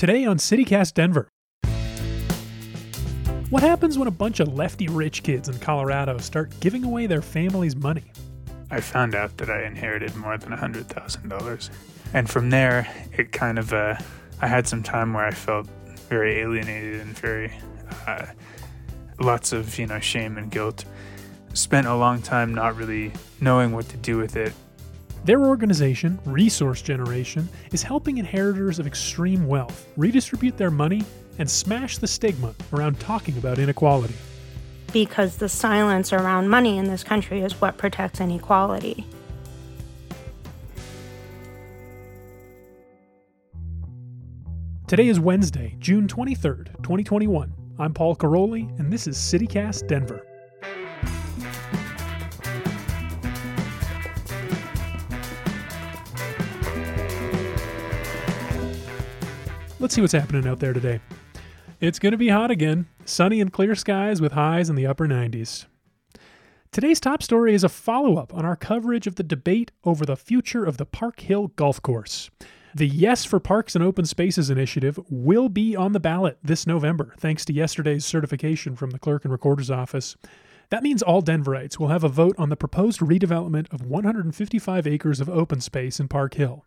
Today on CityCast Denver. What happens when a bunch of lefty rich kids in Colorado start giving away their family's money? I found out that I inherited more than $100,000. And from there, it kind of, uh, I had some time where I felt very alienated and very, uh, lots of, you know, shame and guilt. Spent a long time not really knowing what to do with it. Their organization, Resource Generation, is helping inheritors of extreme wealth redistribute their money and smash the stigma around talking about inequality. Because the silence around money in this country is what protects inequality. Today is Wednesday, June 23rd, 2021. I'm Paul Karolyi, and this is CityCast Denver. Let's see what's happening out there today. It's going to be hot again, sunny and clear skies with highs in the upper 90s. Today's top story is a follow up on our coverage of the debate over the future of the Park Hill Golf Course. The Yes for Parks and Open Spaces initiative will be on the ballot this November, thanks to yesterday's certification from the Clerk and Recorder's Office. That means all Denverites will have a vote on the proposed redevelopment of 155 acres of open space in Park Hill.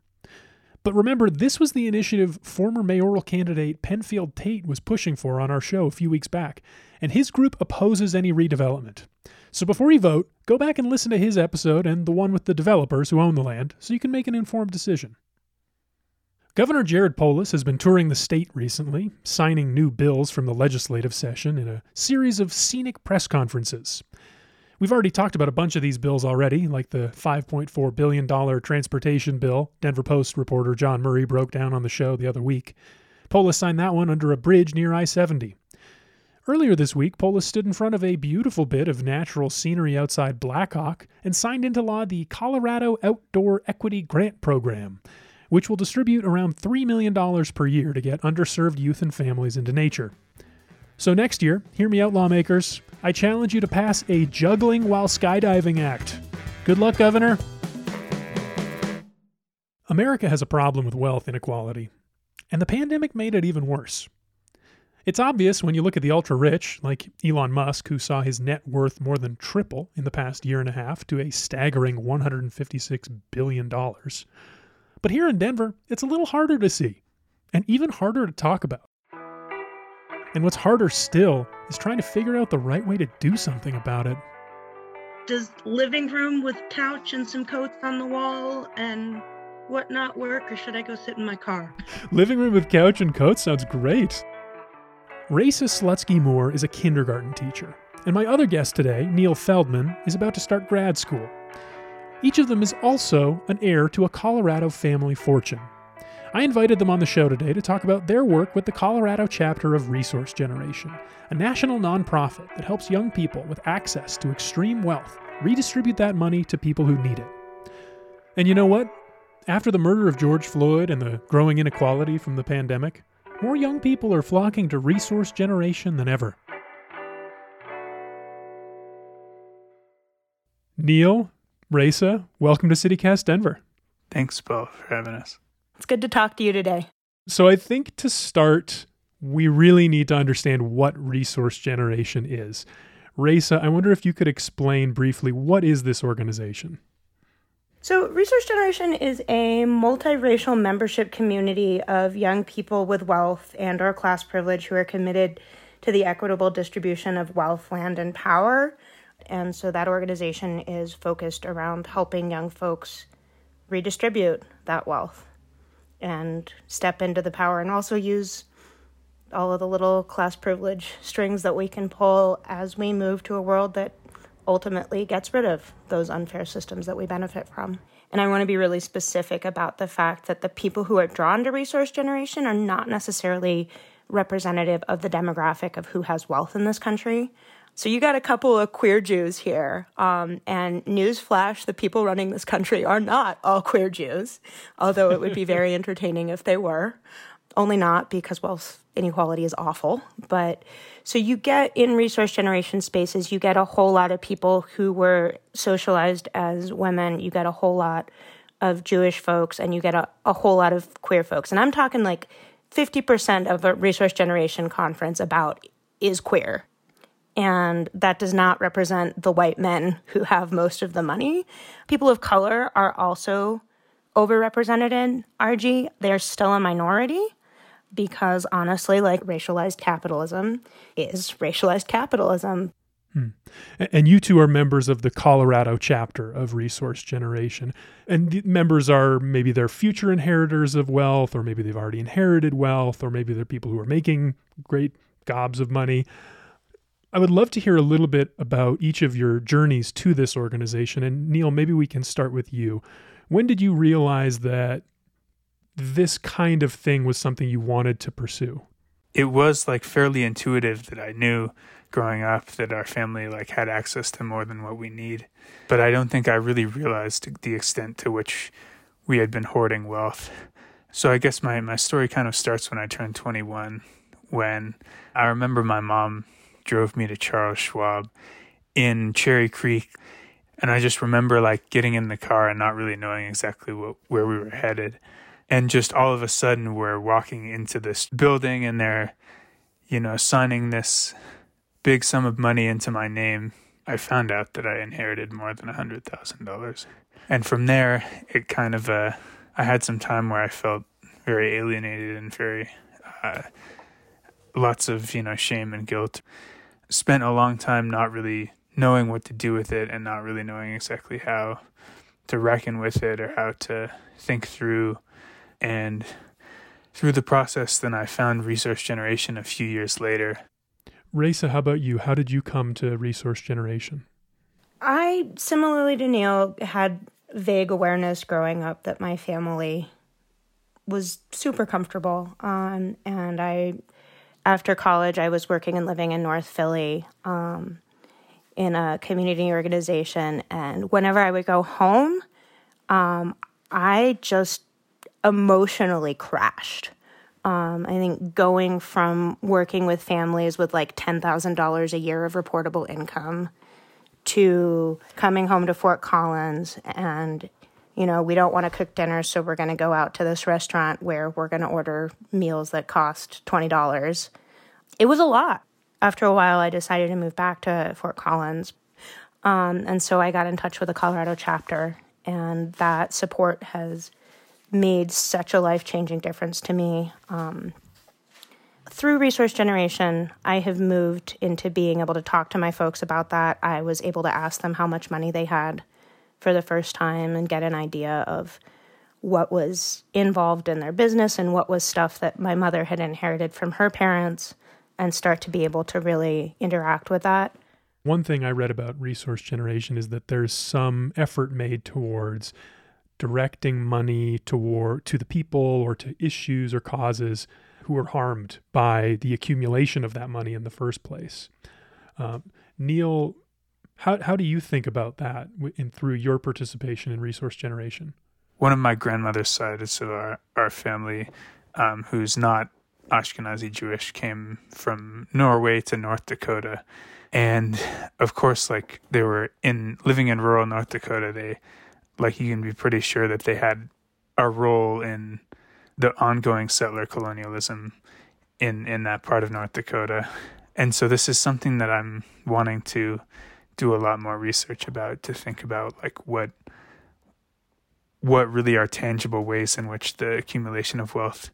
But remember, this was the initiative former mayoral candidate Penfield Tate was pushing for on our show a few weeks back, and his group opposes any redevelopment. So before you vote, go back and listen to his episode and the one with the developers who own the land so you can make an informed decision. Governor Jared Polis has been touring the state recently, signing new bills from the legislative session in a series of scenic press conferences. We've already talked about a bunch of these bills already, like the $5.4 billion transportation bill Denver Post reporter Jon Murray broke down on the show the other week. Polis signed that one under a bridge near I 70. Earlier this week, Polis stood in front of a beautiful bit of natural scenery outside Black Hawk and signed into law the Colorado Outdoor Equity Grant Program, which will distribute around $3 million per year to get underserved youth and families into nature. So next year, hear me out, lawmakers. I challenge you to pass a juggling while skydiving act. Good luck, Governor. America has a problem with wealth inequality, and the pandemic made it even worse. It's obvious when you look at the ultra rich, like Elon Musk, who saw his net worth more than triple in the past year and a half to a staggering $156 billion. But here in Denver, it's a little harder to see, and even harder to talk about. And what's harder still is trying to figure out the right way to do something about it. Does living room with couch and some coats on the wall and whatnot work, or should I go sit in my car? Living room with couch and coats sounds great. Raisa Slutsky Moore is a kindergarten teacher, and my other guest today, Neil Feldman, is about to start grad school. Each of them is also an heir to a Colorado family fortune. I invited them on the show today to talk about their work with the Colorado chapter of Resource Generation, a national nonprofit that helps young people with access to extreme wealth redistribute that money to people who need it. And you know what? After the murder of George Floyd and the growing inequality from the pandemic, more young people are flocking to Resource Generation than ever. Neil, Raisa, welcome to CityCast Denver. Thanks, Bo, for having us. It's good to talk to you today. So, I think to start, we really need to understand what resource generation is. Raisa, I wonder if you could explain briefly what is this organization? So, Resource Generation is a multiracial membership community of young people with wealth and or class privilege who are committed to the equitable distribution of wealth, land, and power. And so that organization is focused around helping young folks redistribute that wealth and step into the power and also use all of the little class privilege strings that we can pull as we move to a world that ultimately gets rid of those unfair systems that we benefit from. And I want to be really specific about the fact that the people who are drawn to resource generation are not necessarily representative of the demographic of who has wealth in this country. So you got a couple of queer Jews here. Um, and newsflash, the people running this country are not all queer Jews, although it would be very entertaining if they were. Only not because wealth inequality is awful. But so you get in resource generation spaces, you get a whole lot of people who were socialized as women. You get a whole lot of Jewish folks and you get a, a whole lot of queer folks. And I'm talking like 50% of a resource generation conference about is queer. And that does not represent the white men who have most of the money. People of color are also overrepresented in RG. They're still a minority because honestly, like racialized capitalism is racialized capitalism. Hmm. And you two are members of the Colorado chapter of Resource Generation. And members are maybe they're future inheritors of wealth, or maybe they've already inherited wealth, or maybe they're people who are making great gobs of money. I would love to hear a little bit about each of your journeys to this organization. And Neil, maybe we can start with you. When did you realize that this kind of thing was something you wanted to pursue? It was like fairly intuitive that I knew growing up that our family like had access to more than what we need. But I don't think I really realized the extent to which we had been hoarding wealth. So I guess my, my story kind of starts when I turned 21, when I remember my mom drove me to Charles Schwab in Cherry Creek. And I just remember like getting in the car and not really knowing exactly what, where we were headed. And just all of a sudden, we're walking into this building and they're, you know, signing this big sum of money into my name. I found out that I inherited more than a $100,000. And from there, it kind of, uh, I had some time where I felt very alienated and very, uh, lots of, you know, shame and guilt. Spent a long time not really knowing what to do with it and not really knowing exactly how to reckon with it or how to think through and through the process, then I found Resource Generation a few years later. Raisa, how about you? How did you come to Resource Generation? I, similarly to Neil, had vague awareness growing up that my family was super comfortable. Um, and I, after college, I was working and living in North Philly um, in a community organization. And whenever I would go home, um, I just emotionally crashed. Um, I think going from working with families with like $10,000 a year of reportable income to coming home to Fort Collins and, you know, we don't want to cook dinner, so we're going to go out to this restaurant where we're going to order meals that cost $20. It was a lot. After a while, I decided to move back to Fort Collins. Um, and so I got in touch with the Colorado chapter, and that support has made such a life changing difference to me. Um, through resource generation, I have moved into being able to talk to my folks about that. I was able to ask them how much money they had for the first time and get an idea of what was involved in their business and what was stuff that my mother had inherited from her parents and start to be able to really interact with that. One thing I read about resource generation is that there's some effort made towards directing money toward to the people or to issues or causes who are harmed by the accumulation of that money in the first place. Um, Neil, how how do you think about that in through your participation in resource generation? One of my grandmother's side of our our family, um, who's not Ashkenazi Jewish, came from Norway to North Dakota, and of course, like they were in living in rural North Dakota, they like you can be pretty sure that they had a role in the ongoing settler colonialism in in that part of North Dakota. And so this is something that I'm wanting to do a lot more research about to think about like what what really are tangible ways in which the accumulation of wealth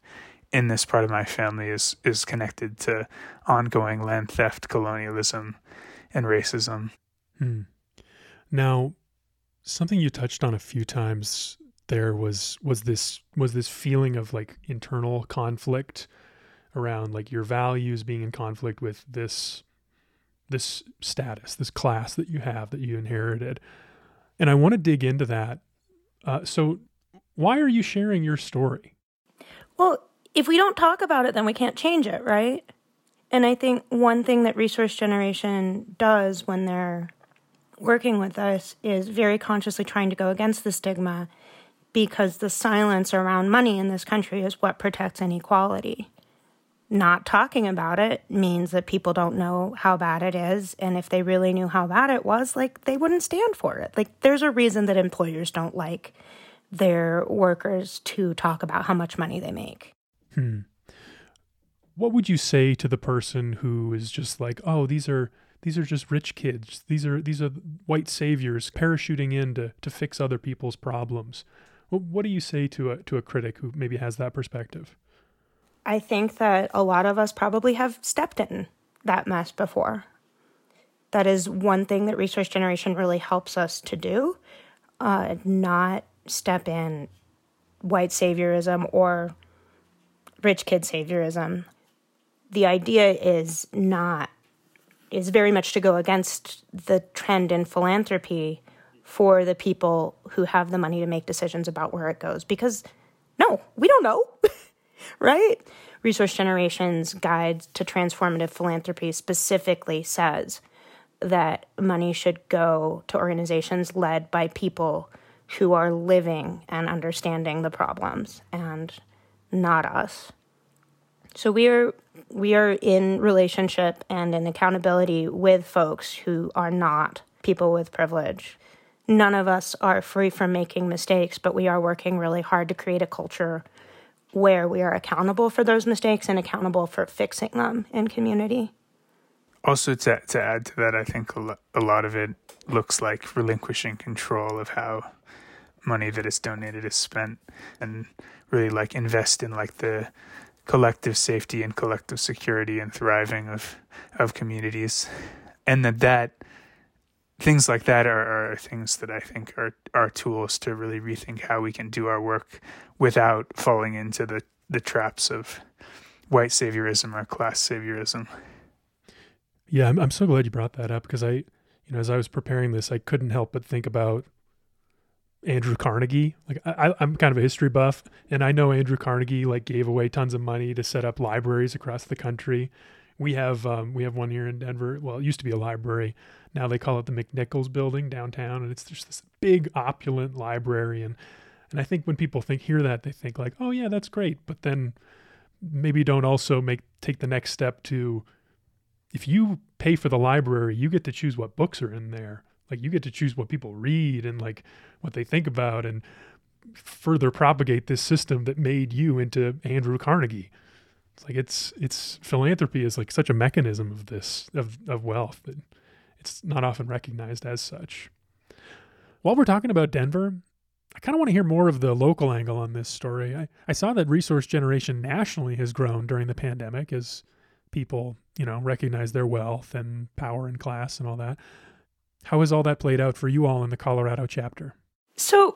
in this part of my family is is connected to ongoing land theft, colonialism, and racism. Hmm. Now, something you touched on a few times there was was this was this feeling of like internal conflict around like your values being in conflict with this this status this class that you have that you inherited. And i want to dig into that. Uh, so why are you sharing your story? Well if we don't talk about it then we can't change it right? And i think one thing that resource generation does when they're working with us is very consciously trying to go against the stigma because the silence around money in this country is what protects inequality. Not talking about it means that people don't know how bad it is. And if they really knew how bad it was, like they wouldn't stand for it. Like there's a reason that employers don't like their workers to talk about how much money they make. Hmm. what would you say to the person who is just like, oh, these are these are just rich kids. These are these are white saviors parachuting in to, to fix other people's problems. Well, what do you say to a to a critic who maybe has that perspective? I think that a lot of us probably have stepped in that mess before. That is one thing that Resource Generation really helps us to do, uh, not step in white saviorism or rich kid saviorism. The idea is not is very much to go against the trend in philanthropy for the people who have the money to make decisions about where it goes because no, we don't know. right? Resource Generation's Guide to Transformative Philanthropy specifically says that money should go to organizations led by people who are living and understanding the problems and not us. So we are we are in relationship and in accountability with folks who are not people with privilege. None of us are free from making mistakes, but we are working really hard to create a culture where we are accountable for those mistakes and accountable for fixing them in community. Also, to, to add to that, I think a, lot of it looks like relinquishing control of how money that is donated is spent and really like invest in like the collective safety and collective security and thriving of of communities and that that things like that are, are things that I think are are tools to really rethink how we can do our work without falling into the the traps of white saviorism or class saviorism. Yeah, I'm I'm so glad you brought that up because I, you know, as I was preparing this, I couldn't help but think about Andrew Carnegie. Like I, I'm kind of a history buff, and I know Andrew Carnegie like gave away tons of money to set up libraries across the country. We have um, we have one here in Denver. Well, it used to be a library. Now they call it the McNichols Building downtown, and it's just this big opulent library. And and I think when people think hear that, they think like, oh yeah, that's great. But then maybe don't also make take the next step to if you pay for the library, you get to choose what books are in there like you get to choose what people read and like what they think about and further propagate this system that made you into Andrew Carnegie. It's like it's it's philanthropy is like such a mechanism of this of of wealth that it's not often recognized as such. While we're talking about Denver, I kind of want to hear more of the local angle on this story. I, I saw that resource generation nationally has grown during the pandemic as people, you know, recognize their wealth and power and class and all that. How has all that played out for you all in the Colorado chapter? So,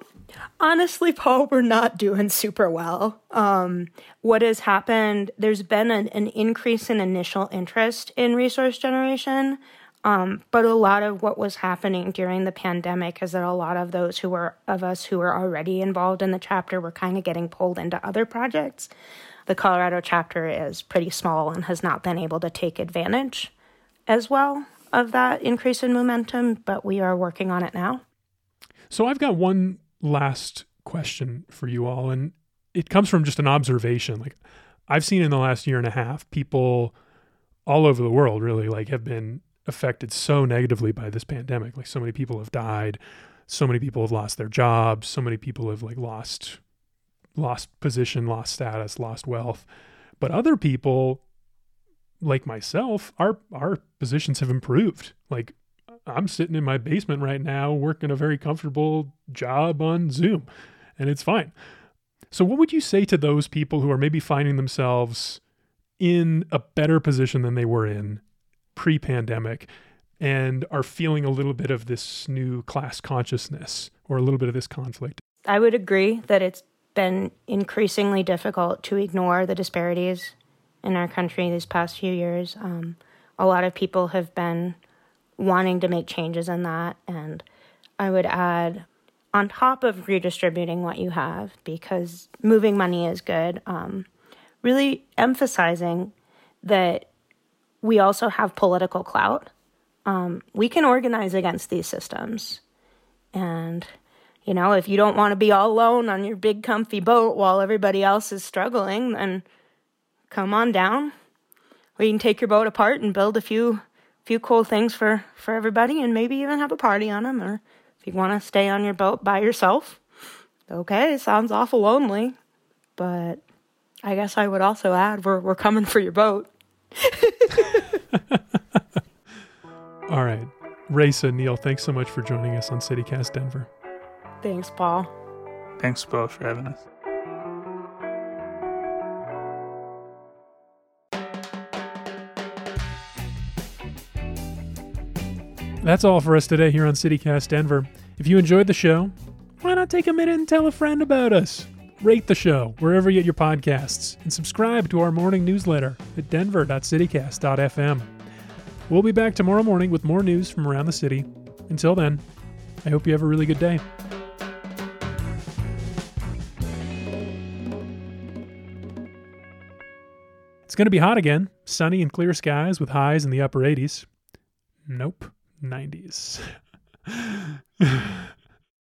honestly, Paul, we're not doing super well. Um, what has happened, there's been an, an, increase in initial interest in resource generation. Um, but a lot of what was happening during the pandemic is that a lot of those who were of us who were already involved in the chapter were kind of getting pulled into other projects. The Colorado chapter is pretty small and has not been able to take advantage as well of that increase in momentum, but we are working on it now. So I've got one last question for you all, and it comes from just an observation. Like I've seen in the last year and a half, people all over the world really like have been affected so negatively by this pandemic. Like so many people have died, so many people have lost their jobs, so many people have like lost lost position, lost status, lost wealth. But other people like myself, our our positions have improved. Like I'm sitting in my basement right now working a very comfortable job on Zoom and it's fine. So what would you say to those people who are maybe finding themselves in a better position than they were in pre-pandemic and are feeling a little bit of this new class consciousness or a little bit of this conflict? I would agree that it's been increasingly difficult to ignore the disparities in our country these past few years. Um, a lot of people have been wanting to make changes in that. And I would add, on top of redistributing what you have, because moving money is good, um, really emphasizing that we also have political clout. Um, we can organize against these systems. And, you know, if you don't want to be all alone on your big comfy boat while everybody else is struggling, then come on down. We can take your boat apart and build a few few cool things for for everybody, and maybe even have a party on them. Or if you want to stay on your boat by yourself, okay, sounds awful lonely, but I guess I would also add we're we're coming for your boat. All right. Raisa, Neil, thanks so much for joining us on CityCast Denver. Thanks, Paul. Thanks, Paul, for having us. That's all for us today here on CityCast Denver. If you enjoyed the show, why not take a minute and tell a friend about us? Rate the show wherever you get your podcasts and subscribe to our morning newsletter at denver.citycast.fm. We'll be back tomorrow morning with more news from around the city. Until then, I hope you have a really good day. It's going to be hot again, sunny and clear skies with highs in the upper 80s. Nope, 90s.